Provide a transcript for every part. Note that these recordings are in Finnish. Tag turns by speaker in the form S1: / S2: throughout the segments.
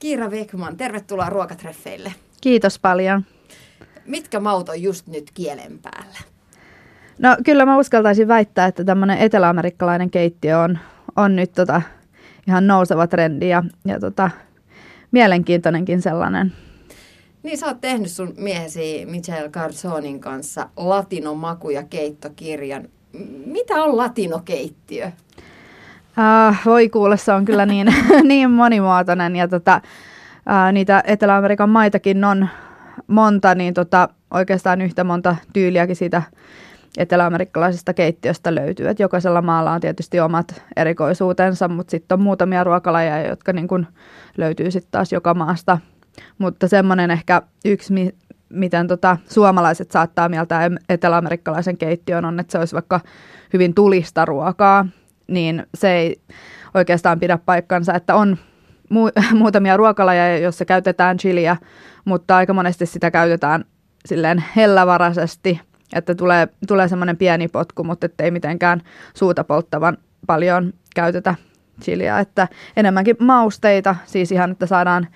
S1: Kiira Vekman, tervetuloa ruokatreffeille.
S2: Kiitos paljon.
S1: Mitkä maut on just nyt kielen päällä?
S2: No kyllä mä uskaltaisin väittää, että tämmöinen eteläamerikkalainen keittiö on, on nyt tota, ihan nouseva trendi ja, ja tota, mielenkiintoinenkin sellainen.
S1: Niin sä oot tehnyt sun miehesi Michelle Carsonin kanssa latinomaku- ja keittokirjan. Mitä on latinokeittiö?
S2: Uh, voi kuulla, se on kyllä niin, niin monimuotoinen ja tota, uh, niitä Etelä-Amerikan maitakin on monta, niin tota, oikeastaan yhtä monta tyyliäkin siitä eteläamerikkalaisesta keittiöstä löytyy. Et jokaisella maalla on tietysti omat erikoisuutensa, mutta sitten on muutamia ruokalajeja, jotka niin kun löytyy sitten taas joka maasta. Mutta semmoinen ehkä yksi, mi- miten tota, suomalaiset saattaa mieltää eteläamerikkalaisen keittiön on, että se olisi vaikka hyvin tulista ruokaa, niin se ei oikeastaan pidä paikkansa, että on mu- muutamia ruokalajeja, joissa käytetään chiliä, mutta aika monesti sitä käytetään silleen hellävaraisesti, että tulee, tulee semmoinen pieni potku, mutta ei mitenkään suuta polttavan paljon käytetä chiliä, että enemmänkin mausteita, siis ihan, että saadaan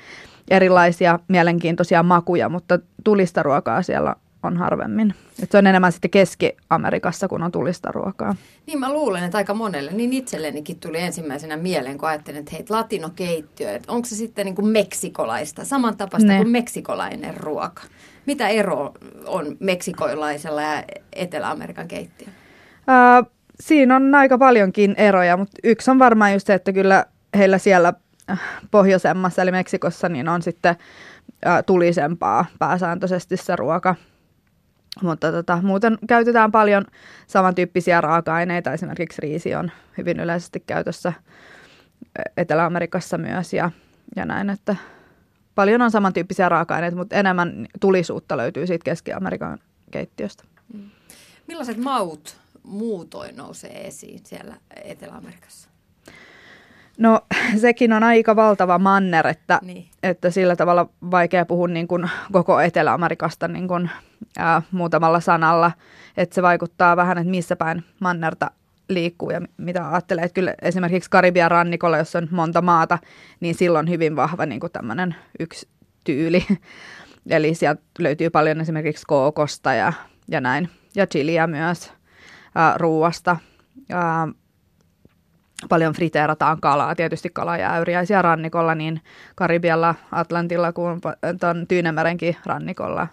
S2: erilaisia mielenkiintoisia makuja, mutta tulista ruokaa siellä on harvemmin. Et se on enemmän sitten Keski-Amerikassa, kun on tulista ruokaa.
S1: Niin mä luulen, että aika monelle, niin itsellenikin tuli ensimmäisenä mieleen, kun ajattelin, että hei, latinokeittiö, että onko se sitten niin kuin meksikolaista, samantapaista ne. kuin meksikolainen ruoka. Mitä ero on meksikolaisella ja Etelä-Amerikan keittiö?
S2: Uh, siinä on aika paljonkin eroja, mutta yksi on varmaan just se, että kyllä heillä siellä äh, pohjoisemmassa eli Meksikossa niin on sitten uh, tulisempaa pääsääntöisesti se ruoka. Mutta tota, muuten käytetään paljon samantyyppisiä raaka-aineita. Esimerkiksi riisi on hyvin yleisesti käytössä Etelä-Amerikassa myös ja, ja näin, että paljon on samantyyppisiä raaka-aineita, mutta enemmän tulisuutta löytyy siitä Keski-Amerikan keittiöstä. Mm.
S1: Millaiset maut muutoin nousee esiin siellä Etelä-Amerikassa?
S2: No sekin on aika valtava manner, että, niin. että sillä tavalla vaikea puhua niin kuin koko Etelä-Amerikasta niin kuin, ää, muutamalla sanalla. Että se vaikuttaa vähän, että missä päin mannerta liikkuu ja mitä ajattelee. Että kyllä esimerkiksi Karibian rannikolla, jos on monta maata, niin silloin hyvin vahva niin kuin tämmöinen yksi tyyli. Eli sieltä löytyy paljon esimerkiksi kookosta ja, ja näin. Ja chiliä myös ää, ruuasta. Ää, paljon friteerataan kalaa, tietysti kalajääyriäisiä rannikolla, niin Karibialla, Atlantilla kuin tuon Tyynemerenkin rannikolla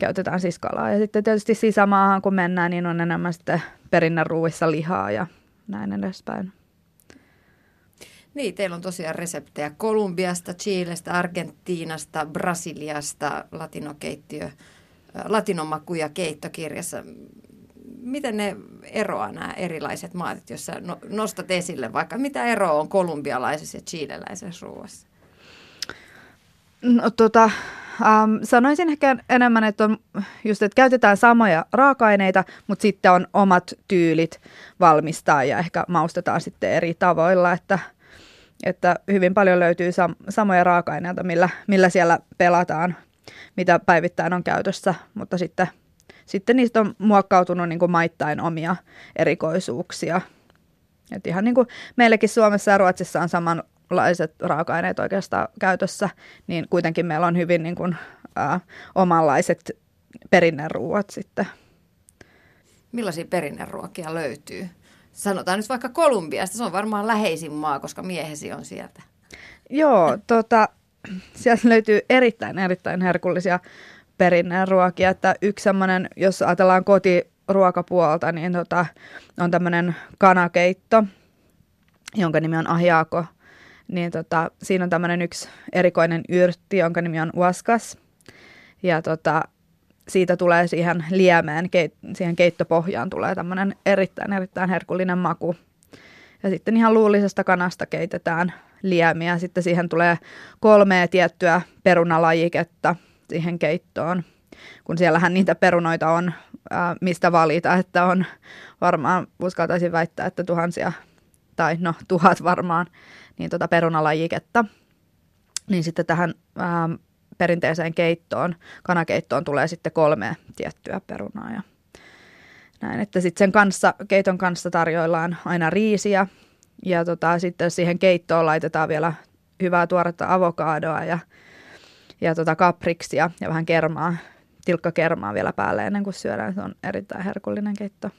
S2: käytetään siis kalaa. Ja sitten tietysti sisämaahan kun mennään, niin on enemmän sitten perinneruuissa lihaa ja näin edespäin.
S1: Niin, teillä on tosiaan reseptejä Kolumbiasta, Chilestä, Argentiinasta, Brasiliasta, latinokeittiö, latinomakuja keittokirjassa miten ne eroaa nämä erilaiset maat, jos sä no, nostat esille vaikka, mitä eroa on kolumbialaisessa ja chileläisessä ruoassa?
S2: No tota, ähm, sanoisin ehkä enemmän, että on just, että käytetään samoja raaka-aineita, mutta sitten on omat tyylit valmistaa ja ehkä maustetaan sitten eri tavoilla, että, että hyvin paljon löytyy sam- samoja raaka-aineita, millä, millä siellä pelataan, mitä päivittäin on käytössä, mutta sitten – sitten niistä on muokkautunut niin kuin maittain omia erikoisuuksia. Et ihan niin kuin meilläkin Suomessa ja Ruotsissa on samanlaiset raaka-aineet oikeastaan käytössä, niin kuitenkin meillä on hyvin niin kuin, ää, omanlaiset perinneruuat sitten.
S1: Millaisia perinneruokia löytyy? Sanotaan nyt vaikka Kolumbiasta, se on varmaan läheisin maa, koska miehesi on sieltä.
S2: Joo, tota, sieltä löytyy erittäin, erittäin herkullisia ruokia, että yksi semmoinen, jos ajatellaan kotiruokapuolta, niin tota, on tämmöinen kanakeitto, jonka nimi on ahiako. Niin tota, siinä on tämmöinen yksi erikoinen yrtti, jonka nimi on uaskas. Ja tota, siitä tulee siihen liemeen, siihen keittopohjaan tulee tämmöinen erittäin, erittäin herkullinen maku. Ja sitten ihan luullisesta kanasta keitetään liemiä. Sitten siihen tulee kolme tiettyä perunalajiketta – siihen keittoon, kun siellähän niitä perunoita on, ää, mistä valita, että on varmaan, uskaltaisin väittää, että tuhansia, tai no tuhat varmaan, niin tota perunalajiketta. Niin sitten tähän ää, perinteiseen keittoon, kanakeittoon tulee sitten kolme tiettyä perunaa ja näin, että sitten sen kanssa, keiton kanssa tarjoillaan aina riisiä ja tota, sitten siihen keittoon laitetaan vielä hyvää tuoretta avokadoa ja, ja tota kapriksia ja vähän kermaa, tilkkakermaa vielä päälle ennen kuin syödään. Se on erittäin herkullinen keitto.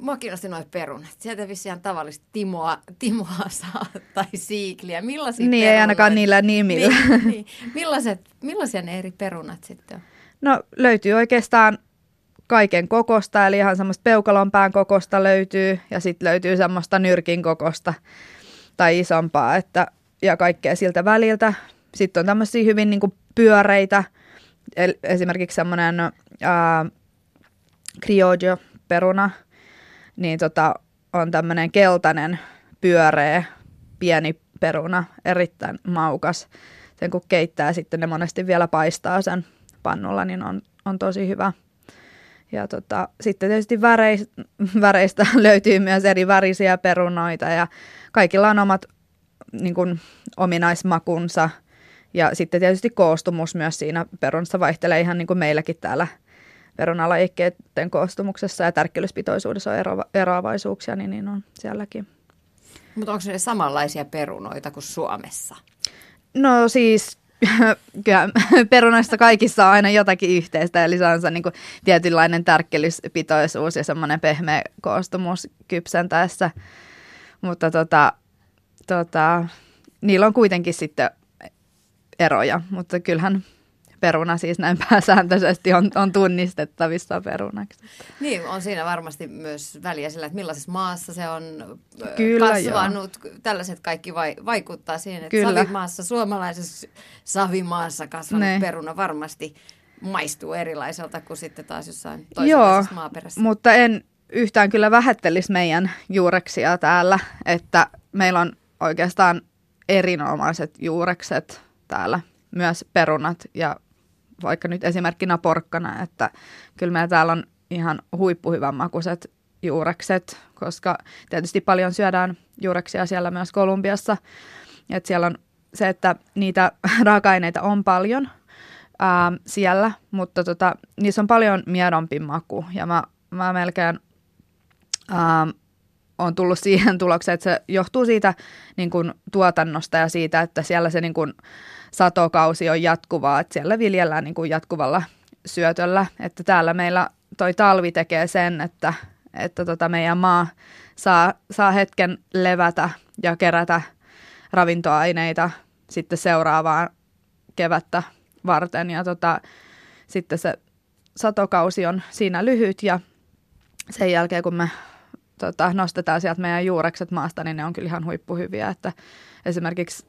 S1: Mua kiinnosti noin perunat. Sieltä vissiin tavallista Timoa, Timoa saa, tai siikliä. Millaisia
S2: Niin
S1: perunoita?
S2: ei ainakaan niillä nimillä.
S1: Niin, niin. Millaiset, millaisia ne eri perunat sitten on?
S2: No löytyy oikeastaan kaiken kokosta, eli ihan semmoista peukalonpään kokosta löytyy ja sitten löytyy semmoista nyrkin kokosta tai isompaa, että, ja kaikkea siltä väliltä. Sitten on tämmöisiä hyvin niin kuin pyöreitä, esimerkiksi semmoinen criollo-peruna, niin tota, on tämmöinen keltainen, pyöreä, pieni peruna, erittäin maukas. Sen kun keittää, sitten ne monesti vielä paistaa sen pannulla, niin on, on tosi hyvä. Ja tota, sitten tietysti väreistä, väreistä löytyy myös eri värisiä perunoita ja kaikilla on omat niin kuin, ominaismakunsa. Ja sitten tietysti koostumus myös siinä perunassa vaihtelee ihan niin kuin meilläkin täällä perunalajikkeiden koostumuksessa ja tärkkelyspitoisuudessa on ero, eroavaisuuksia, niin, niin on sielläkin.
S1: Mutta onko ne samanlaisia perunoita kuin Suomessa?
S2: No siis kyllä perunoista kaikissa on aina jotakin yhteistä, eli se on se niin kuin tietynlainen tärkkelyspitoisuus ja semmoinen pehmeä koostumus kypsentäessä. Mutta tota, tota, niillä on kuitenkin sitten eroja, mutta kyllähän peruna siis näin pääsääntöisesti on, on tunnistettavissa perunaksi.
S1: Niin, on siinä varmasti myös väliä sillä, että millaisessa maassa se on
S2: Kyllä,
S1: kasvanut. Joo. Tällaiset kaikki vai, vaikuttaa siihen, että
S2: Kyllä.
S1: savimaassa, suomalaisessa savimaassa kasvanut ne. peruna varmasti maistuu erilaiselta kuin sitten taas jossain toisenlaisessa
S2: Joo,
S1: maaperässä.
S2: mutta en yhtään kyllä vähättelisi meidän juureksia täällä, että meillä on oikeastaan erinomaiset juurekset täällä, myös perunat ja vaikka nyt esimerkkinä porkkana, että kyllä meillä täällä on ihan huippuhyvän makuiset juurekset, koska tietysti paljon syödään juureksia siellä myös Kolumbiassa. Et siellä on se, että niitä raaka-aineita on paljon ää, siellä, mutta tota, niissä on paljon miedompi maku. Ja mä, mä melkein ää, on tullut siihen tulokseen, että se johtuu siitä niin kun, tuotannosta ja siitä, että siellä se niin kun, satokausi on jatkuvaa, että siellä viljellään niin kuin jatkuvalla syötöllä. Että täällä meillä toi talvi tekee sen, että, että tota meidän maa saa, saa hetken levätä ja kerätä ravintoaineita sitten seuraavaan kevättä varten. Ja tota, sitten se satokausi on siinä lyhyt ja sen jälkeen kun me tota, nostetaan sieltä meidän juurekset maasta, niin ne on kyllä ihan huippuhyviä. Että esimerkiksi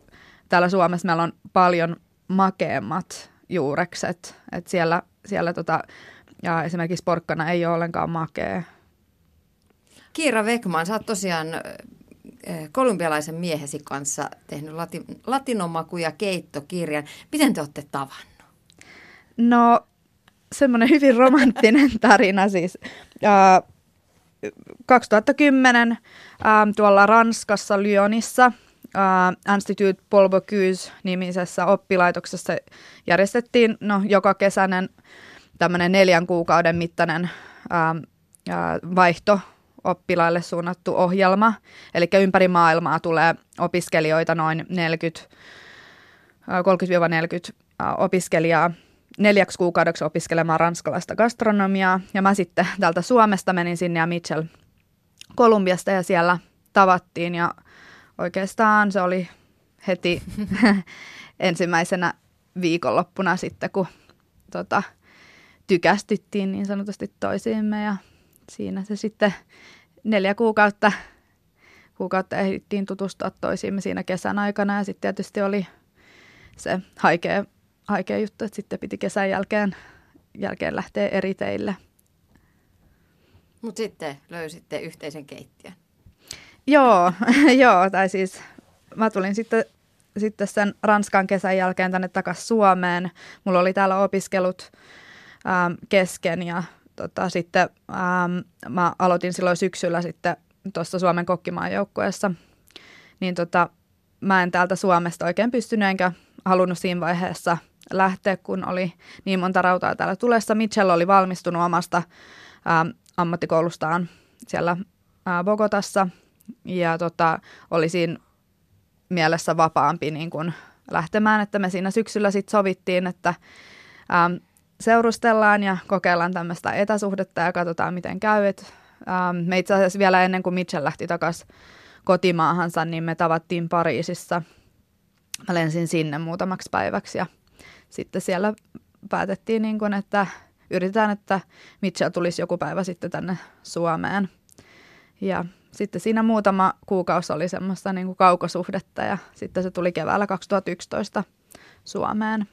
S2: täällä Suomessa meillä on paljon makeammat juurekset. Et siellä siellä tota, ja esimerkiksi porkkana ei ole ollenkaan makea.
S1: Kiira Vekman, sä oot tosiaan kolumbialaisen miehesi kanssa tehnyt lati, latinomaku- ja keittokirjan. Miten te olette tavannut?
S2: No, semmoinen hyvin romanttinen tarina siis. Äh, 2010 äh, tuolla Ranskassa Lyonissa uh, Institut Paul Bocuse nimisessä oppilaitoksessa järjestettiin no, joka kesäinen tämmöinen neljän kuukauden mittainen uh, uh, vaihto oppilaille suunnattu ohjelma. Eli ympäri maailmaa tulee opiskelijoita noin 40, 30-40 opiskelijaa neljäksi kuukaudeksi opiskelemaan ranskalaista gastronomiaa. Ja mä sitten täältä Suomesta menin sinne ja Mitchell Kolumbiasta ja siellä tavattiin ja oikeastaan se oli heti ensimmäisenä viikonloppuna sitten, kun tota, tykästyttiin niin sanotusti toisiimme ja siinä se sitten neljä kuukautta, kuukautta ehdittiin tutustua toisiimme siinä kesän aikana ja sitten tietysti oli se haikea, haikea juttu, että sitten piti kesän jälkeen, jälkeen lähteä eri teille.
S1: Mutta sitten löysitte yhteisen keittiön.
S2: Joo, joo, tai siis mä tulin sitten, sitten sen Ranskan kesän jälkeen tänne takaisin Suomeen. Mulla oli täällä opiskelut ähm, kesken ja tota, sitten ähm, mä aloitin silloin syksyllä sitten tuossa Suomen kokkimaan joukkueessa. Niin tota, mä en täältä Suomesta oikein pystynyt enkä halunnut siinä vaiheessa lähteä, kun oli niin monta rautaa täällä tulessa. Mitchell oli valmistunut omasta ähm, ammattikoulustaan siellä äh, Bogotassa – ja tota, oli siinä mielessä vapaampi niin kuin lähtemään, että me siinä syksyllä sitten sovittiin, että ähm, seurustellaan ja kokeillaan tämmöistä etäsuhdetta ja katsotaan miten käy. Et, ähm, me itse asiassa vielä ennen kuin Mitchell lähti takaisin kotimaahansa, niin me tavattiin Pariisissa. Mä lensin sinne muutamaksi päiväksi ja sitten siellä päätettiin, niin kuin, että yritetään, että Mitchell tulisi joku päivä sitten tänne Suomeen. Ja sitten siinä muutama kuukausi oli semmoista niin kuin kaukosuhdetta ja sitten se tuli keväällä 2011 Suomeen.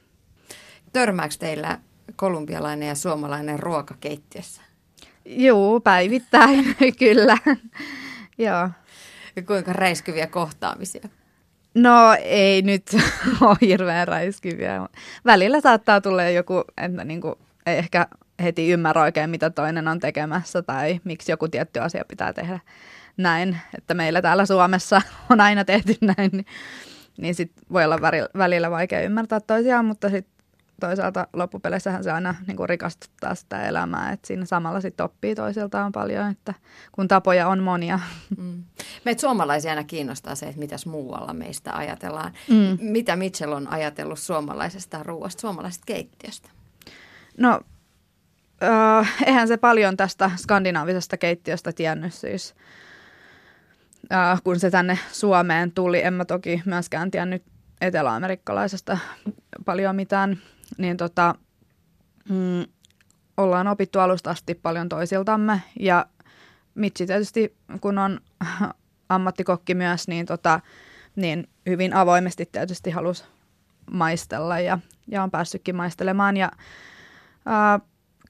S1: Törmääkö teillä kolumbialainen ja suomalainen ruokakeittiössä?
S2: Joo, päivittäin kyllä. Joo.
S1: Ja kuinka räiskyviä kohtaamisia?
S2: No ei nyt ole hirveän räiskyviä. Välillä saattaa tulla joku, että niin kuin, ei ehkä heti ymmärrä oikein, mitä toinen on tekemässä tai miksi joku tietty asia pitää tehdä näin. Että meillä täällä Suomessa on aina tehty näin, niin, niin sit voi olla välillä vaikea ymmärtää toisiaan, mutta sitten toisaalta loppupeleissähän se aina niin kuin rikastuttaa sitä elämää, että siinä samalla sitten oppii toisiltaan paljon, että kun tapoja on monia. Mm.
S1: Meitä suomalaisia aina kiinnostaa se, että mitäs muualla meistä ajatellaan. Mm. Mitä Mitchell on ajatellut suomalaisesta ruoasta, suomalaisesta keittiöstä?
S2: No, äh, eihän se paljon tästä skandinaavisesta keittiöstä tiennyt siis. Äh, kun se tänne Suomeen tuli, en mä toki myöskään tiennyt eteläamerikkalaisesta paljon mitään niin tota, mm, ollaan opittu alusta asti paljon toisiltamme ja Mitsi tietysti, kun on ammattikokki myös, niin, tota, niin hyvin avoimesti tietysti halusi maistella ja, ja on päässytkin maistelemaan. Ja ää,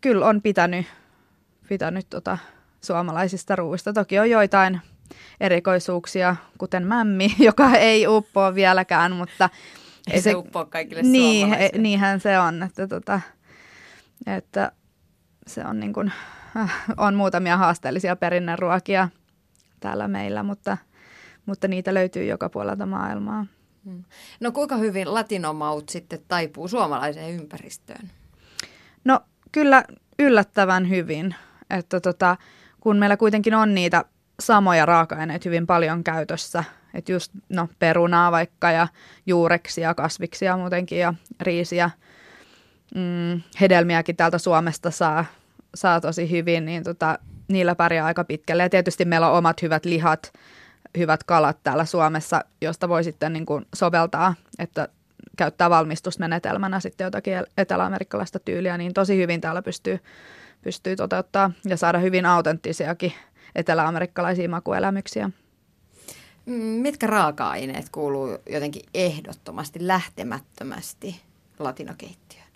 S2: kyllä on pitänyt, pitänyt tota, suomalaisista ruuista. Toki on joitain erikoisuuksia, kuten mämmi, joka ei uppoa vieläkään, mutta
S1: ei se, se uppoa kaikille
S2: niin, he, niinhän se on, että, tota, että se on, niin kuin, äh, on muutamia haasteellisia perinneruokia täällä meillä, mutta, mutta niitä löytyy joka puolelta maailmaa. Hmm.
S1: No kuinka hyvin latinomaut sitten taipuu suomalaiseen ympäristöön?
S2: No kyllä yllättävän hyvin, että tota, kun meillä kuitenkin on niitä samoja raaka-aineita hyvin paljon käytössä – että just no, perunaa vaikka ja juureksia, kasviksia muutenkin ja riisiä. Mm, hedelmiäkin täältä Suomesta saa, saa tosi hyvin, niin tota, niillä pärjää aika pitkälle. Ja tietysti meillä on omat hyvät lihat, hyvät kalat täällä Suomessa, josta voi sitten niin kuin soveltaa, että käyttää valmistusmenetelmänä sitten jotakin eteläamerikkalaista tyyliä, niin tosi hyvin täällä pystyy, pystyy toteuttaa ja saada hyvin autenttisiakin eteläamerikkalaisia makuelämyksiä.
S1: Mitkä raaka-aineet kuuluu jotenkin ehdottomasti lähtemättömästi latinokeittiöön?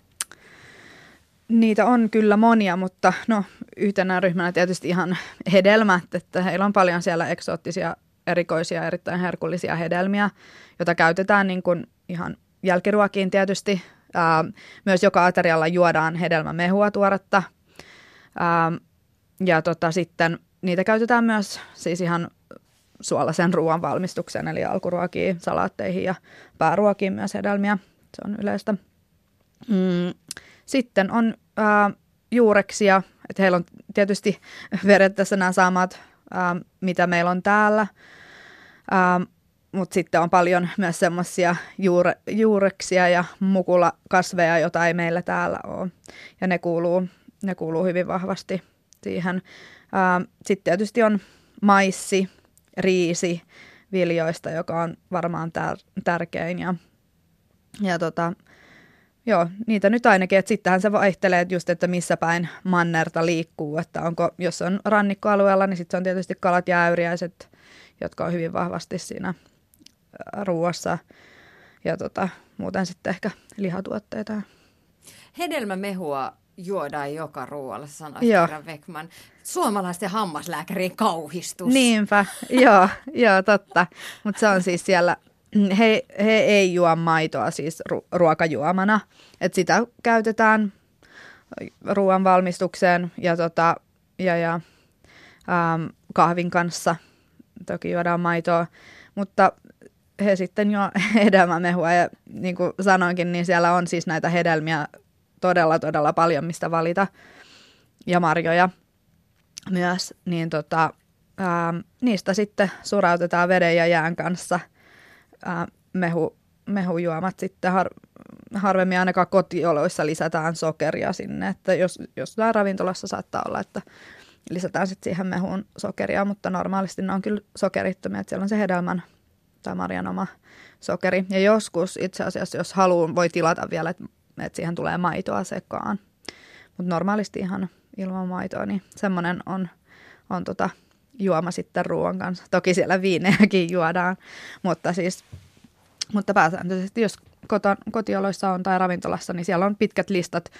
S2: Niitä on kyllä monia, mutta no, yhtenä ryhmänä tietysti ihan hedelmät, että heillä on paljon siellä eksoottisia, erikoisia, erittäin herkullisia hedelmiä, joita käytetään niin kuin ihan jälkiruokiin tietysti. Ää, myös joka aterialla juodaan hedelmämehua tuoretta. Ää, ja tota, sitten niitä käytetään myös siis ihan suolaisen ruoan valmistukseen, eli alkuruokiin, salaatteihin ja pääruokiin myös hedelmiä. Se on yleistä. Mm, sitten on ää, juureksia, että heillä on tietysti periaatteessa nämä samat, ää, mitä meillä on täällä, mutta sitten on paljon myös semmoisia juure, juureksia ja mukulakasveja, joita ei meillä täällä ole. Ja ne kuuluu, ne kuuluu hyvin vahvasti siihen. Sitten tietysti on maissi, riisi viljoista, joka on varmaan tär- tärkein. Ja, ja tota, joo, niitä nyt ainakin, että sittenhän se vaihtelee että just, että missä päin mannerta liikkuu, että onko, jos on rannikkoalueella, niin sitten on tietysti kalat ja äyriäiset, jotka on hyvin vahvasti siinä ruoassa ja tota, muuten sitten ehkä lihatuotteita.
S1: Hedelmämehua juodaan joka ruoalla, sanoit kerran Beckman. Suomalaisten hammaslääkärien kauhistus.
S2: Niinpä, joo, joo totta. Mutta se on siis siellä, he, he ei juo maitoa siis ru- ruokajuomana. Et sitä käytetään ruoan valmistukseen ja, tota, ja, ja ähm, kahvin kanssa. Toki juodaan maitoa, mutta he sitten juo hedelmämehua ja niin kuin sanoinkin, niin siellä on siis näitä hedelmiä todella, todella paljon, mistä valita. Ja marjoja myös. Niin tota, ää, niistä sitten surautetaan veden ja jään kanssa ää, mehu, mehujuomat sitten har, harvemmin ainakaan kotioloissa lisätään sokeria sinne, että jos, jos ravintolassa saattaa olla, että lisätään sitten siihen mehuun sokeria, mutta normaalisti ne on kyllä sokerittomia, että siellä on se hedelmän tai marjan oma sokeri. Ja joskus itse asiassa, jos haluaa, voi tilata vielä, että, että siihen tulee maitoa sekaan. Mutta normaalisti ihan ilman maitoa, niin semmoinen on, on tota, juoma sitten ruoan kanssa. Toki siellä viinejäkin juodaan, mutta siis mutta pääsääntöisesti, jos koton, kotioloissa on tai ravintolassa, niin siellä on pitkät listat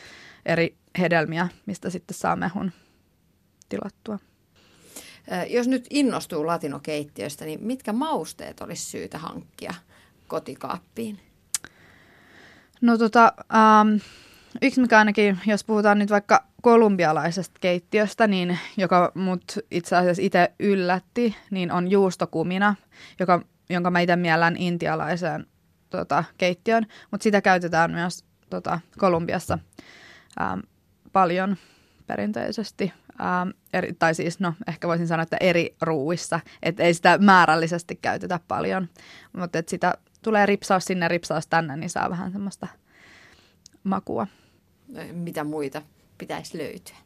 S2: eri hedelmiä, mistä sitten saa mehun tilattua.
S1: Jos nyt innostuu latinokeittiöstä, niin mitkä mausteet olisi syytä hankkia kotikaappiin?
S2: No tota, ähm, yksi mikä ainakin, jos puhutaan nyt vaikka kolumbialaisesta keittiöstä, niin joka mut itse asiassa itse yllätti, niin on juustokumina, joka, jonka mä itse miellän intialaiseen tota, keittiön, mutta sitä käytetään myös tota, Kolumbiassa ähm, paljon perinteisesti. Ähm, eri, tai siis, no ehkä voisin sanoa, että eri ruuissa, että ei sitä määrällisesti käytetä paljon, mutta että sitä tulee ripsaus sinne, ripsaus tänne, niin saa vähän semmoista makua.
S1: Mitä muita pitäisi löytyä?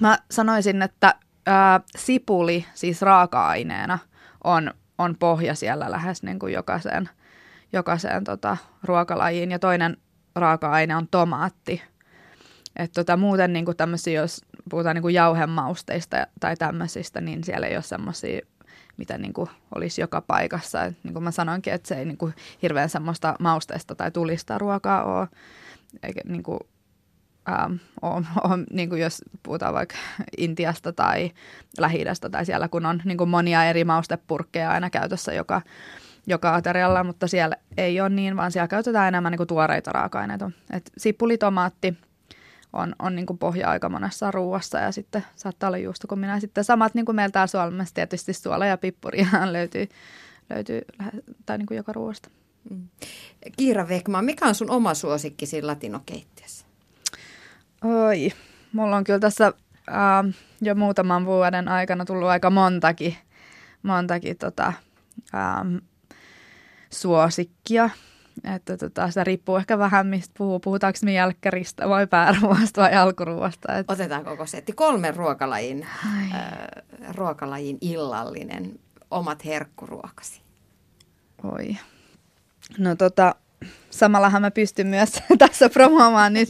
S2: Mä sanoisin, että ää, sipuli siis raaka-aineena on, on pohja siellä lähes niin kuin jokaiseen, jokaiseen tota, ruokalajiin. Ja toinen raaka-aine on tomaatti. Et tota, muuten niin kuin jos puhutaan niin kuin jauhemausteista tai tämmöisistä, niin siellä ei ole semmoisia mitä niin kuin olisi joka paikassa. Et niin kuin mä sanoinkin, että se ei niin kuin hirveän semmoista mausteista tai tulista ruokaa ole. Eikä niin kuin, ähm, on, on, niin kuin jos puhutaan vaikka Intiasta tai lähi tai siellä, kun on niin kuin monia eri maustepurkkeja aina käytössä joka, joka aterialla, mutta siellä ei ole niin, vaan siellä käytetään enemmän niin kuin tuoreita raaka-aineita. Et sipuli, tomaatti, on, on niin pohja aika monessa ruuassa ja sitten saattaa olla juustokumina. Sitten samat niin kuin meillä täällä Suomessa tietysti suola ja pippuria löytyy, löytyy tai niin kuin joka ruoasta. Mm.
S1: Kiira Vekma, mikä on sun oma suosikki siinä latinokeittiössä?
S2: Oi, mulla on kyllä tässä äh, jo muutaman vuoden aikana tullut aika montakin, montakin tota, äh, suosikkia. Että tota, se riippuu ehkä vähän, mistä puhuu. Puhutaanko me jälkkäristä vai pääruoasta vai alkuruoasta.
S1: Et... Otetaan koko setti. Kolme ruokalajin, äh, ruokalajin illallinen, omat herkkuruokasi.
S2: Oi. No tota, samallahan mä pystyn myös tässä promoamaan nyt,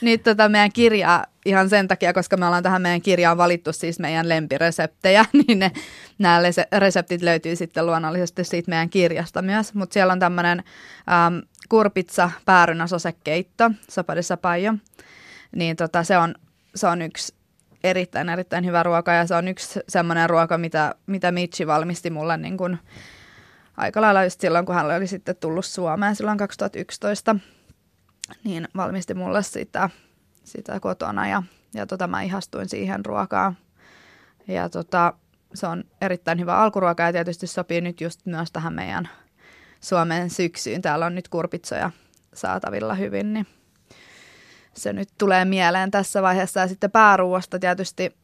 S2: nyt tota meidän kirjaa ihan sen takia, koska me ollaan tähän meidän kirjaan valittu siis meidän lempireseptejä, niin ne, nämä reseptit löytyy sitten luonnollisesti siitä meidän kirjasta myös. Mutta siellä on tämmöinen ähm, kurpitsa päärynäsosekeitto, sopadissa pajo. Niin tota, se, on, se on yksi erittäin, erittäin hyvä ruoka ja se on yksi semmoinen ruoka, mitä, mitä Mitchi valmisti mulle niin kuin aika lailla just silloin, kun hän oli sitten tullut Suomeen silloin 2011, niin valmisti mulle sitä, sitä kotona ja, ja tota, mä ihastuin siihen ruokaan. Ja tota, se on erittäin hyvä alkuruoka ja tietysti sopii nyt just myös tähän meidän Suomen syksyyn. Täällä on nyt kurpitsoja saatavilla hyvin, niin se nyt tulee mieleen tässä vaiheessa. Ja sitten pääruuasta tietysti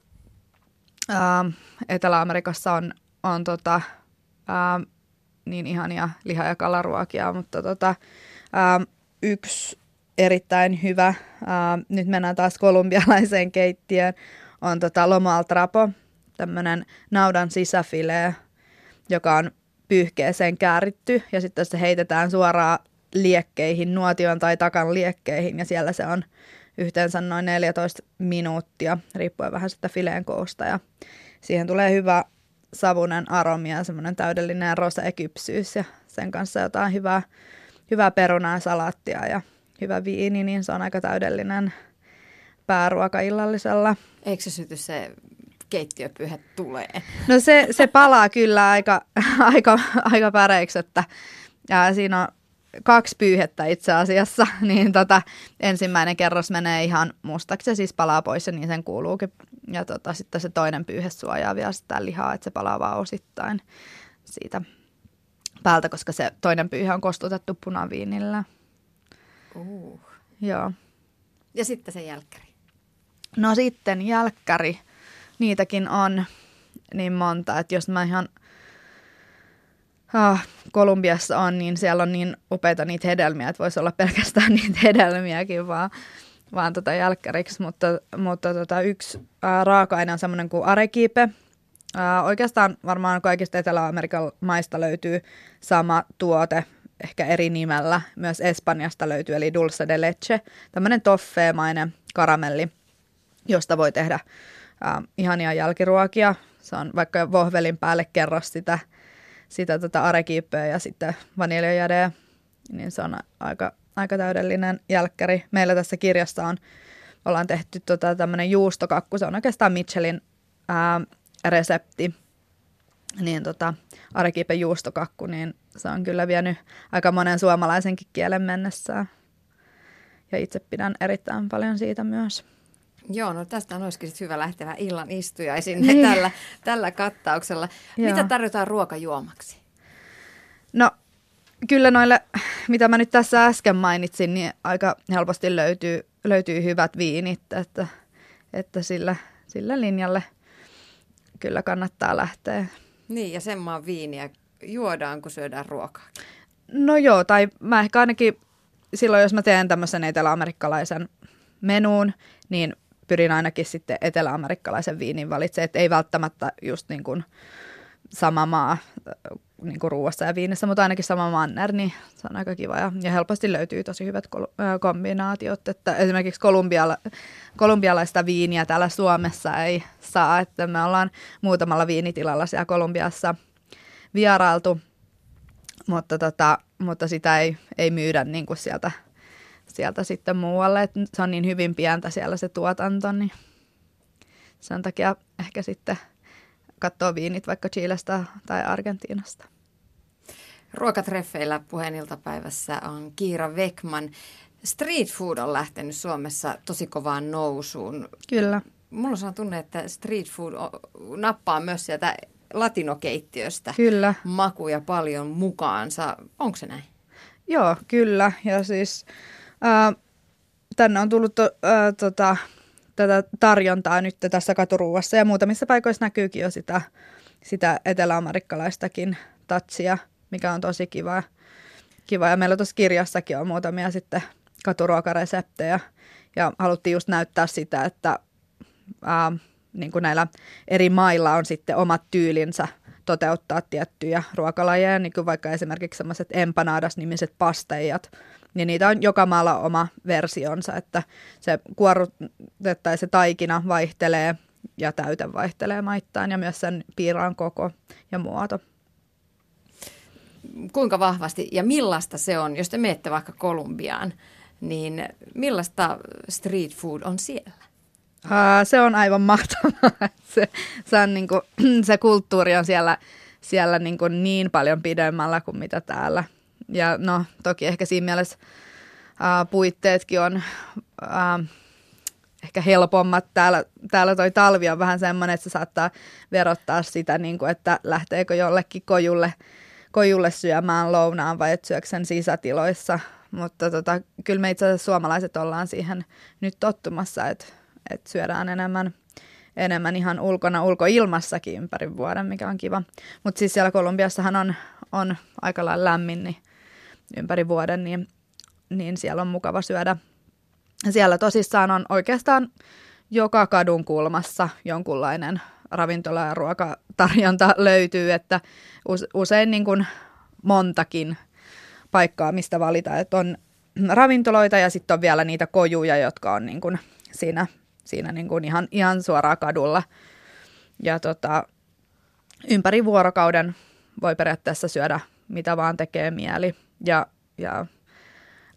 S2: ää, Etelä-Amerikassa on, on tota, ää, niin ihania liha- ja kalaruokia, mutta tota, ää, yksi erittäin hyvä, nyt mennään taas kolumbialaiseen keittiöön, on tota Lomal Trapo, tämmöinen naudan sisäfilee, joka on pyyhkeeseen kääritty. Ja sitten se heitetään suoraan liekkeihin, nuotion tai takan liekkeihin. Ja siellä se on yhteensä noin 14 minuuttia, riippuen vähän sitä fileen koosta. Ja siihen tulee hyvä savunen aromia ja semmoinen täydellinen rosekypsyys ja sen kanssa jotain hyvää, hyvää perunaa ja salaattia ja hyvä viini, niin se on aika täydellinen pääruoka illallisella.
S1: Eikö se syty se keittiöpyhä tulee?
S2: No se, se palaa kyllä aika, aika, aika päreiksi, että ja siinä on kaksi pyyhettä itse asiassa, niin tota, ensimmäinen kerros menee ihan mustaksi ja siis palaa pois ja niin sen kuuluukin. Ja tota, sitten se toinen pyyhe suojaa vielä sitä lihaa, että se palaa vaan osittain siitä päältä, koska se toinen pyyhe on kostutettu punaviinillä.
S1: Uh.
S2: Joo.
S1: Ja sitten se jälkkäri.
S2: No sitten jälkkäri, niitäkin on niin monta, että jos mä ihan ah, Kolumbiassa on, niin siellä on niin upeita niitä hedelmiä, että voisi olla pelkästään niitä hedelmiäkin vaan, vaan tota jälkkäriksi. Mutta, mutta tota, yksi ää, raaka-aine on semmoinen kuin arekiipe. Ää, oikeastaan varmaan kaikista Etelä-Amerikan maista löytyy sama tuote, ehkä eri nimellä. Myös Espanjasta löytyy, eli dulce de leche, tämmöinen toffeemainen karamelli, josta voi tehdä ää, ihania jälkiruokia. Se on vaikka vohvelin päälle kerros sitä sitä tota arekiippeä ja sitten vaniljajädeä, niin se on aika, aika täydellinen jälkkäri. Meillä tässä kirjassa on, ollaan tehty tota tämmöinen juustokakku, se on oikeastaan Michelin ää, resepti, niin tota, arekiipen juustokakku, niin se on kyllä vienyt aika monen suomalaisenkin kielen mennessään. Ja itse pidän erittäin paljon siitä myös.
S1: Joo, no tästä on olisikin hyvä lähteä illan istujaisiin niin. tällä, tällä kattauksella. Joo. Mitä tarjotaan ruokajuomaksi?
S2: No kyllä noille, mitä mä nyt tässä äsken mainitsin, niin aika helposti löytyy, löytyy hyvät viinit, että, että sillä, sillä linjalle kyllä kannattaa lähteä.
S1: Niin, ja sen maan viiniä juodaan, kun syödään ruokaa.
S2: No joo, tai mä ehkä ainakin silloin, jos mä teen tämmöisen eteläamerikkalaisen menuun, niin pyrin ainakin sitten eteläamerikkalaisen viinin valitsemaan, että ei välttämättä just niin kuin sama maa äh, niin kuin ruuassa ja viinissä, mutta ainakin sama manner, niin se on aika kiva ja, ja helposti löytyy tosi hyvät kol- äh, kombinaatiot, että esimerkiksi kolumbiala, kolumbialaista viiniä täällä Suomessa ei saa, että me ollaan muutamalla viinitilalla siellä Kolumbiassa vierailtu, mutta, tota, mutta sitä ei, ei myydä niin kuin sieltä sieltä sitten muualle, että se on niin hyvin pientä siellä se tuotanto, niin sen takia ehkä sitten katsoo viinit vaikka Chilestä tai Argentiinasta.
S1: Ruokatreffeillä puheeniltapäivässä on Kiira Vekman. Street food on lähtenyt Suomessa tosi kovaan nousuun.
S2: Kyllä.
S1: Mulla on tunne, että street food nappaa myös sieltä latinokeittiöstä
S2: Kyllä.
S1: makuja paljon mukaansa. Onko se näin?
S2: Joo, kyllä. Ja siis Ää, tänne on tullut to, ää, tota, tätä tarjontaa nyt tässä katuruuassa ja muutamissa paikoissa näkyykin jo sitä, sitä eteläamerikkalaistakin tatsia, mikä on tosi kiva. kiva. Ja meillä tuossa kirjassakin on muutamia sitten katuruokareseptejä ja haluttiin just näyttää sitä, että ää, niin kuin näillä eri mailla on sitten omat tyylinsä toteuttaa tiettyjä ruokalajeja, niin kuin vaikka esimerkiksi semmoiset empanadas-nimiset pasteijat, niin niitä on joka maalla oma versionsa, että se kuorrute tai se taikina vaihtelee ja täyte vaihtelee maittain ja myös sen piiraan koko ja muoto.
S1: Kuinka vahvasti ja millaista se on, jos te menette vaikka Kolumbiaan, niin millaista street food on siellä?
S2: Uh, se on aivan mahtavaa. se, se, on niin kuin, se kulttuuri on siellä, siellä niin, kuin niin paljon pidemmällä kuin mitä täällä ja no toki ehkä siinä mielessä ää, puitteetkin on ää, ehkä helpommat. Täällä, täällä toi talvi on vähän semmoinen, että se saattaa verottaa sitä, niin kuin, että lähteekö jollekin kojulle, kojulle syömään lounaan vai et syökö sen sisätiloissa. Mutta tota, kyllä me itse asiassa suomalaiset ollaan siihen nyt tottumassa, että, että syödään enemmän, enemmän ihan ulkona, ulkoilmassakin ympäri vuoden, mikä on kiva. Mutta siis siellä Kolumbiassahan on, on aika lailla lämmin, niin ympäri vuoden, niin, niin siellä on mukava syödä. Siellä tosissaan on oikeastaan joka kadun kulmassa jonkunlainen ravintola- ja ruokatarjonta löytyy, että usein niin kuin montakin paikkaa, mistä valita. Että on ravintoloita ja sitten on vielä niitä kojuja, jotka on niin kuin siinä, siinä niin kuin ihan, ihan suoraan kadulla. Ja tota, ympäri vuorokauden voi periaatteessa syödä mitä vaan tekee mieli ja, ja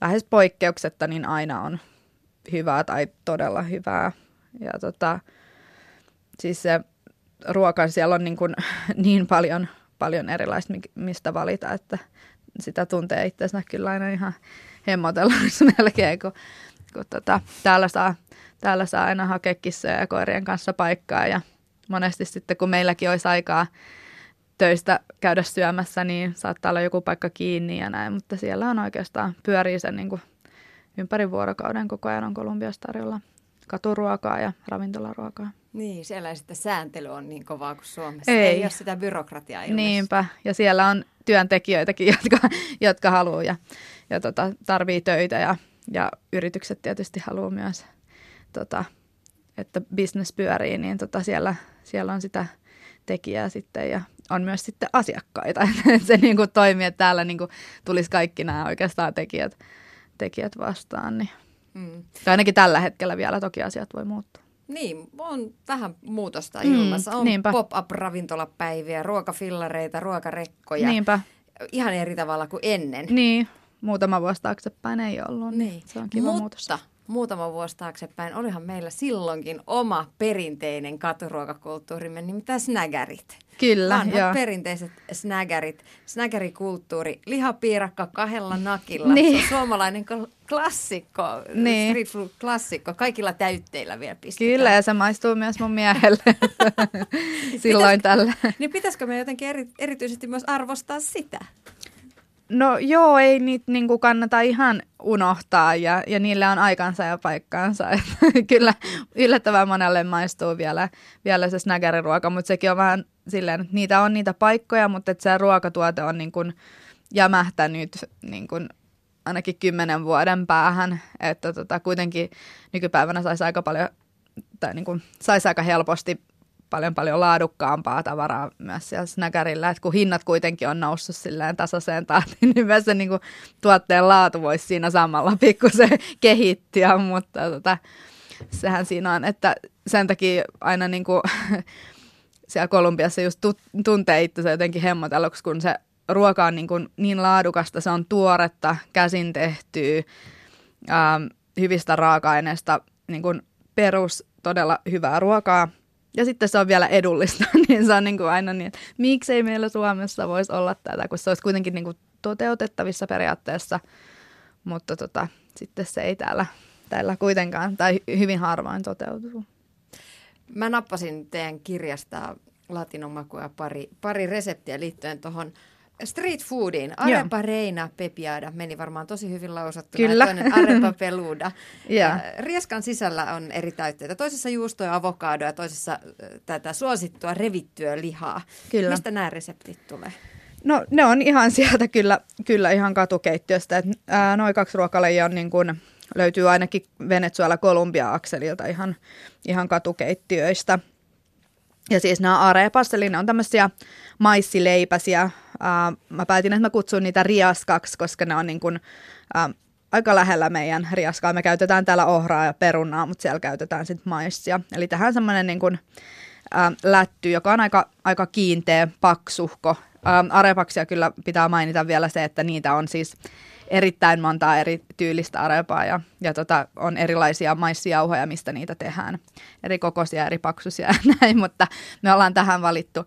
S2: lähes poikkeuksetta niin aina on hyvää tai todella hyvää. Ja tota, siis se ruoka siellä on niin, kuin, niin paljon, paljon erilaista, mistä valita, että sitä tuntee itsensä kyllä aina ihan hemmotella melkein, kun, kun tota, täällä, saa, täällä saa aina hakea kissoja ja koirien kanssa paikkaa ja monesti sitten kun meilläkin olisi aikaa töistä käydä syömässä, niin saattaa olla joku paikka kiinni ja näin, mutta siellä on oikeastaan pyörii sen niin kuin ympäri vuorokauden koko ajan on Kolumbiassa tarjolla katuruokaa ja ravintolaruokaa.
S1: Niin, siellä ei sitten sääntely on niin kovaa kuin Suomessa.
S2: Ei.
S1: ei ole sitä byrokratiaa ilmeisesti.
S2: Niinpä, ja siellä on työntekijöitäkin, jotka, jotka haluaa ja, ja tota, tarvii töitä ja, ja yritykset tietysti haluaa myös, tota, että business pyörii, niin tota, siellä, siellä on sitä tekijää sitten ja on myös sitten asiakkaita. Että se niin kuin toimii, että täällä niin kuin tulisi kaikki nämä oikeastaan tekijät, tekijät vastaan. Niin. Mm. ainakin tällä hetkellä vielä toki asiat voi muuttua.
S1: Niin, on vähän muutosta mm, ilmassa. On niinpä. pop-up-ravintolapäiviä, ruokafillareita, ruokarekkoja. Niinpä. Ihan eri tavalla kuin ennen.
S2: Niin, muutama vuosi taaksepäin ei ollut. Niin. niin. Se on kiva
S1: Mutta
S2: muutos
S1: muutama vuosi taaksepäin olihan meillä silloinkin oma perinteinen katuruokakulttuurimme, nimittäin snägärit.
S2: Kyllä,
S1: Vanhat joo. perinteiset snägärit, snägärikulttuuri, lihapiirakka kahdella nakilla. Niin. Se on suomalainen klassikko, niin. street food klassikko, kaikilla täytteillä vielä pistetään.
S2: Kyllä, ja se maistuu myös mun miehelle silloin Pitäis, tällä.
S1: Niin pitäisikö me jotenkin eri, erityisesti myös arvostaa sitä?
S2: No joo, ei niitä niin kannata ihan unohtaa ja, ja niillä on aikansa ja paikkaansa. Kyllä yllättävän monelle maistuu vielä, vielä se snägäriruoka, mutta sekin on vähän silleen, että niitä on niitä paikkoja, mutta että se ruokatuote on niin kuin jämähtänyt niin kuin ainakin kymmenen vuoden päähän, että tota, kuitenkin nykypäivänä saisi aika paljon, tai niin kuin, saisi aika helposti paljon paljon laadukkaampaa tavaraa myös siellä snäkärillä, että kun hinnat kuitenkin on noussut silleen tasaiseen tahtiin, niin myös se niin kuin, tuotteen laatu voisi siinä samalla pikkusen kehittyä, mutta tota, sehän siinä on, että sen takia aina niin kuin, siellä Kolumbiassa just tuntee itse jotenkin hemmotelluksi, kun se ruoka on niin, kuin niin laadukasta, se on tuoretta, käsin tehtyä, ähm, hyvistä raaka-aineista, niin kuin perus todella hyvää ruokaa – ja sitten se on vielä edullista, niin se on niin kuin aina niin, että miksei meillä Suomessa voisi olla tätä, kun se olisi kuitenkin niin kuin toteutettavissa periaatteessa, mutta tota, sitten se ei täällä, täällä kuitenkaan, tai hyvin harvoin toteutuu.
S1: Mä nappasin teidän kirjasta latinomakua pari, pari reseptiä liittyen tuohon street foodiin. Arepa Joo. reina pepiada meni varmaan tosi hyvin lausattuna.
S2: Kyllä.
S1: Toinen arepa peluda. ja. Rieskan sisällä on eri täytteitä. Toisessa juustoa ja avokadoa ja toisessa tätä suosittua revittyä lihaa. Kyllä. Mistä nämä reseptit tulee?
S2: No ne on ihan sieltä kyllä, kyllä ihan katukeittiöstä. Et, ää, noin kaksi ruokalajia on niin kuin, löytyy ainakin Venezuela-Kolumbia-akselilta ihan, ihan katukeittiöistä. Ja siis nämä arepas, eli ne on tämmöisiä maissileipäsiä, Uh, mä päätin, että mä kutsun niitä riaskaksi, koska ne on niin kuin, uh, aika lähellä meidän riaskaa. Me käytetään täällä ohraa ja perunaa, mutta siellä käytetään sitten maissia. Eli tähän semmoinen niin kuin, uh, lätty, joka on aika, aika kiinteä, paksuhko. Uh, arepaksia kyllä pitää mainita vielä se, että niitä on siis erittäin montaa eri tyylistä arepaa ja, ja tota, on erilaisia maissijauhoja, mistä niitä tehdään. Eri kokoisia, eri paksuisia ja näin, mutta me ollaan tähän valittu,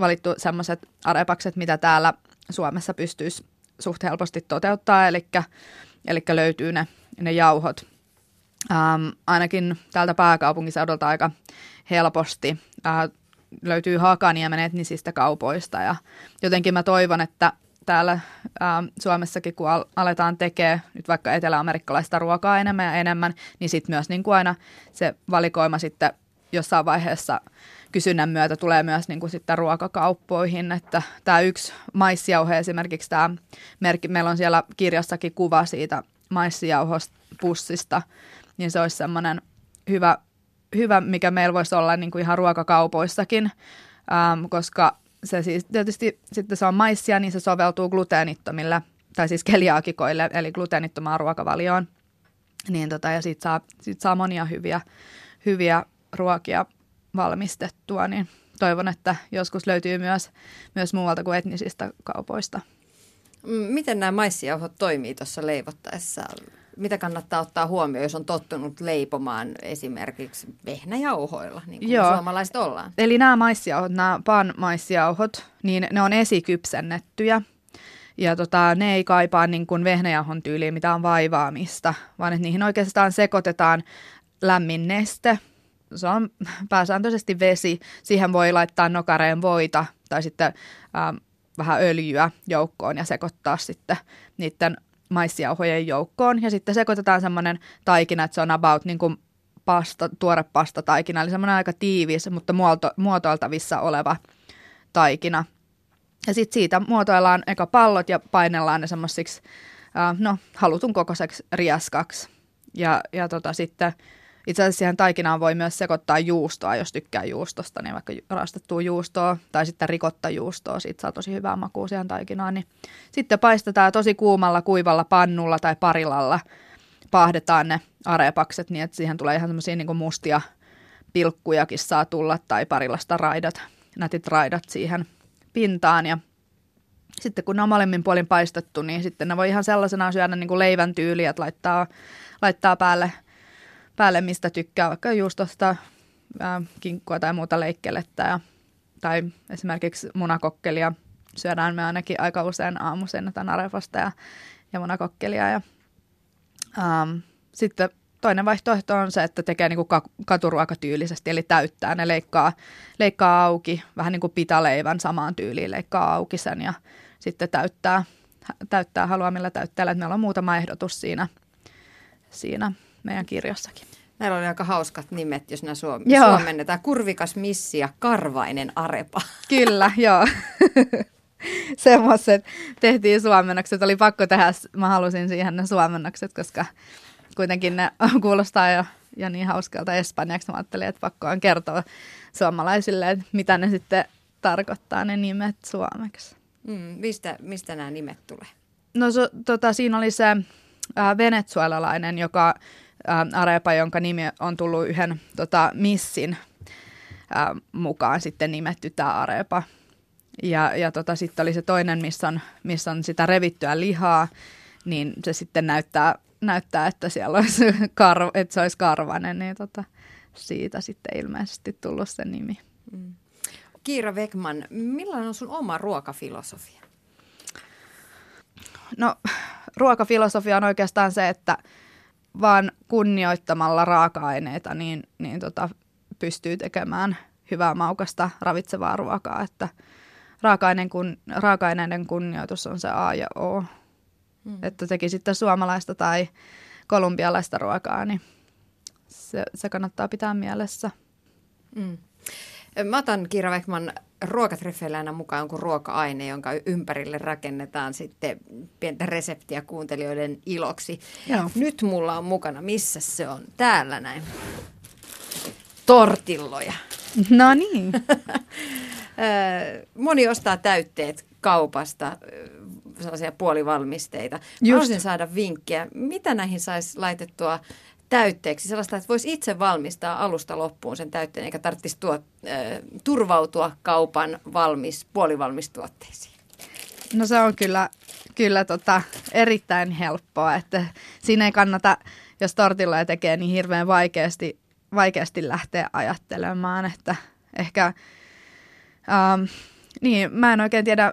S2: valittu semmoiset arepakset, mitä täällä Suomessa pystyisi suht helposti toteuttaa, eli, eli löytyy ne, ne jauhot. Ähm, ainakin täältä pääkaupunkiseudulta aika helposti. Äh, löytyy Hakaniemen etnisistä kaupoista ja jotenkin mä toivon, että täällä ää, Suomessakin, kun al- aletaan tekemään nyt vaikka eteläamerikkalaista ruokaa enemmän ja enemmän, niin sitten myös niin kuin aina se valikoima sitten jossain vaiheessa kysynnän myötä tulee myös niin kuin sitten ruokakauppoihin, että tämä yksi maissijauhe esimerkiksi tämä merkki, meillä on siellä kirjassakin kuva siitä maissijauhopussista, niin se olisi semmoinen hyvä, hyvä, mikä meillä voisi olla niin kuin ihan ruokakaupoissakin, ähm, koska se siis tietysti sitten se on maissia, niin se soveltuu gluteenittomille, tai siis keliaakikoille, eli gluteenittomaan ruokavalioon. Niin tota, ja siitä saa, siitä saa monia hyviä, hyviä ruokia valmistettua, niin toivon, että joskus löytyy myös, myös muualta kuin etnisistä kaupoista.
S1: Miten nämä maissijauhot toimii tuossa leivottaessa? mitä kannattaa ottaa huomioon, jos on tottunut leipomaan esimerkiksi vehnäjauhoilla, niin kuin Joo. suomalaiset ollaan?
S2: Eli nämä maissijauhot, nämä pan-maissijauhot, niin ne on esikypsennettyjä. Ja tota, ne ei kaipaa niin kuin vehnäjauhon tyyliin mitään vaivaamista, vaan että niihin oikeastaan sekoitetaan lämmin neste. Se on pääsääntöisesti vesi. Siihen voi laittaa nokareen voita tai sitten ähm, vähän öljyä joukkoon ja sekoittaa sitten niiden maissijauhojen joukkoon ja sitten sekoitetaan semmoinen taikina, että se on about niin kuin pasta, tuore pastataikina, eli semmoinen aika tiivis, mutta muoto, muotoiltavissa oleva taikina. Ja sitten siitä muotoillaan eka pallot ja painellaan ne semmoisiksi, no, halutun kokoiseksi riaskaksi. Ja, ja tota, sitten itse asiassa siihen taikinaan voi myös sekoittaa juustoa, jos tykkää juustosta, niin vaikka rastettua juustoa tai sitten rikotta juustoa, siitä saa tosi hyvää makua siihen taikinaan. Niin sitten paistetaan tosi kuumalla, kuivalla pannulla tai parilalla, paahdetaan ne arepakset niin, että siihen tulee ihan semmoisia niin mustia pilkkujakin saa tulla tai parilasta raidat, nätit raidat siihen pintaan ja sitten kun ne on molemmin puolin paistettu, niin sitten ne voi ihan sellaisena syödä niin kuin leivän tyyli, että laittaa, laittaa päälle – päälle, mistä tykkää, vaikka juustosta, ää, kinkkua tai muuta leikkelettä. Ja, tai esimerkiksi munakokkelia syödään me ainakin aika usein aamuisin, että arefasta ja, ja munakokkelia. Ja, äm, sitten toinen vaihtoehto on se, että tekee niin kuin katuruokatyylisesti, eli täyttää ne, leikkaa, leikkaa auki, vähän niin kuin pitaleivän samaan tyyliin, leikkaa auki sen ja sitten täyttää, täyttää haluamilla täytteillä. Meillä on muutama ehdotus siinä, siinä meidän kirjassakin.
S1: Meillä oli aika hauskat nimet, jos nämä suom- joo. suomennetaan. Kurvikas missi ja karvainen arepa.
S2: Kyllä, joo. Semmoiset tehtiin suomennokset. Oli pakko tehdä, mä halusin siihen ne suomennokset, koska kuitenkin ne kuulostaa jo, jo niin hauskalta espanjaksi. Mä ajattelin, että pakko on kertoa suomalaisille, että mitä ne sitten tarkoittaa ne nimet suomeksi.
S1: Mm, mistä, mistä nämä nimet tulee?
S2: No so, tota, siinä oli se äh, venezuelalainen, joka äh, Arepa, jonka nimi on tullut yhden tota, missin äh, mukaan sitten nimetty tämä Arepa. Ja, ja tota, sitten oli se toinen, missä on, missä on sitä revittyä lihaa, niin se sitten näyttää, näyttää että siellä olisi karv, että se olisi karvanen, niin tota, siitä sitten ilmeisesti tullut se nimi. Mm.
S1: Kiira Vekman, millainen on sun oma ruokafilosofia?
S2: No, ruokafilosofia on oikeastaan se, että vaan kunnioittamalla raaka-aineita niin, niin tota, pystyy tekemään hyvää maukasta ravitsevaa ruokaa, että raaka-aineiden, kun, raaka-aineiden kunnioitus on se A ja O. Mm. Että teki sitten suomalaista tai kolumbialaista ruokaa, niin se, se kannattaa pitää mielessä.
S1: Mm. Mä otan Kiira Vekman ruokatreffeillä aina mukaan jonkun ruoka-aine, jonka ympärille rakennetaan sitten pientä reseptiä kuuntelijoiden iloksi. Joo. Nyt mulla on mukana, missä se on? Täällä näin. Tortilloja.
S2: No niin.
S1: Moni ostaa täytteet kaupasta, sellaisia puolivalmisteita. Mä haluaisin saada vinkkiä, mitä näihin saisi laitettua täytteeksi, sellaista, että voisi itse valmistaa alusta loppuun sen täytteen, eikä tarvitsisi tuo, äh, turvautua kaupan valmis, puolivalmistuotteisiin.
S2: No se on kyllä, kyllä tota, erittäin helppoa, että siinä ei kannata, jos tortilla tekee niin hirveän vaikeasti, vaikeasti lähteä ajattelemaan, että ehkä, ähm, niin mä en oikein tiedä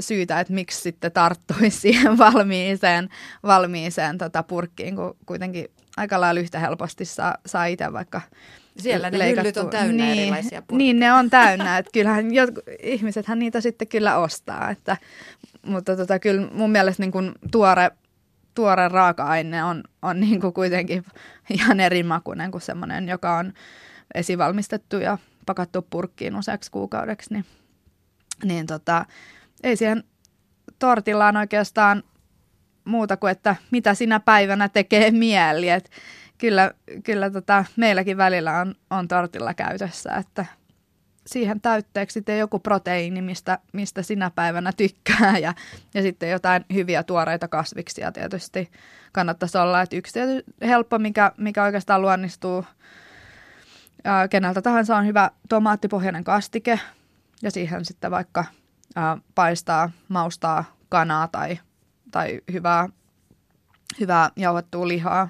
S2: syytä, että miksi sitten tarttuisi siihen valmiiseen, valmiiseen tota purkkiin, kun kuitenkin aika lailla yhtä helposti saa, saa itse vaikka
S1: siellä ne hyllyt on täynnä
S2: niin,
S1: erilaisia
S2: purkkeja. Niin, ne on täynnä. että kyllähän jotkut, ihmisethän niitä sitten kyllä ostaa. Että, mutta tota, kyllä mun mielestä niin kuin tuore, tuore raaka-aine on, on niin kuin kuitenkin ihan eri makuinen kuin semmoinen, joka on esivalmistettu ja pakattu purkkiin useaksi kuukaudeksi. Niin, niin tota, ei siihen tortillaan oikeastaan muuta kuin, että mitä sinä päivänä tekee mieli. Et kyllä kyllä tota, meilläkin välillä on, on tortilla käytössä, että siihen täytteeksi sitten joku proteiini, mistä, mistä sinä päivänä tykkää ja, ja sitten jotain hyviä tuoreita kasviksia tietysti kannattaisi olla. Että yksi helppo, mikä, mikä oikeastaan luonnistuu ää, keneltä tahansa on hyvä tomaattipohjainen kastike ja siihen sitten vaikka ää, paistaa, maustaa kanaa tai tai hyvää, hyvää jauhattua lihaa.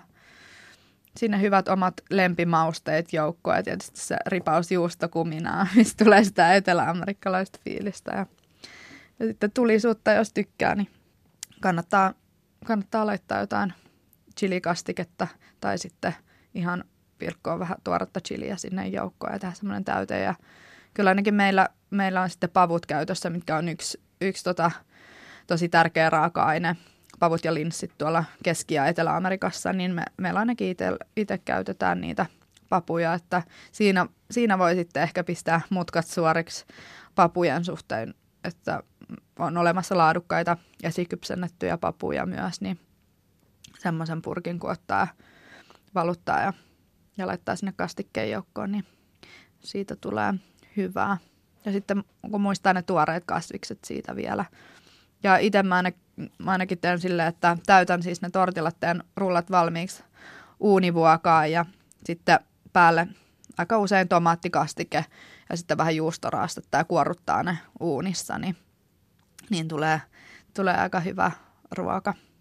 S2: Sinne hyvät omat lempimausteet joukkoon ja tietysti se ripaus juustokuminaa, mistä tulee sitä etelä-amerikkalaista fiilistä. Ja, ja sitten tulisuutta, jos tykkää, niin kannattaa, kannattaa laittaa jotain chilikastiketta tai sitten ihan pilkkoa vähän tuoretta chiliä sinne joukkoon ja tehdä semmoinen täyte. Ja kyllä ainakin meillä, meillä on sitten pavut käytössä, mitkä on yksi, yksi tota, tosi tärkeä raaka-aine, pavut ja linssit tuolla Keski- ja Etelä-Amerikassa, niin me, meillä ainakin itse käytetään niitä papuja, että siinä, siinä voi sitten ehkä pistää mutkat suoriksi papujen suhteen, että on olemassa laadukkaita esikypsennettyjä papuja myös, niin semmoisen purkin kun ottaa valuttaa ja, ja laittaa sinne kastikkeen joukkoon, niin siitä tulee hyvää. Ja sitten kun muistaa ne tuoreet kasvikset siitä vielä. Ja itse mä, aina, mä ainakin teen silleen, että täytän siis ne tortilatteen rullat valmiiksi uunivuokaa ja sitten päälle aika usein tomaattikastike ja sitten vähän juustoraastetta ja kuorruttaa ne uunissa, niin, niin tulee, tulee aika hyvä ruoka.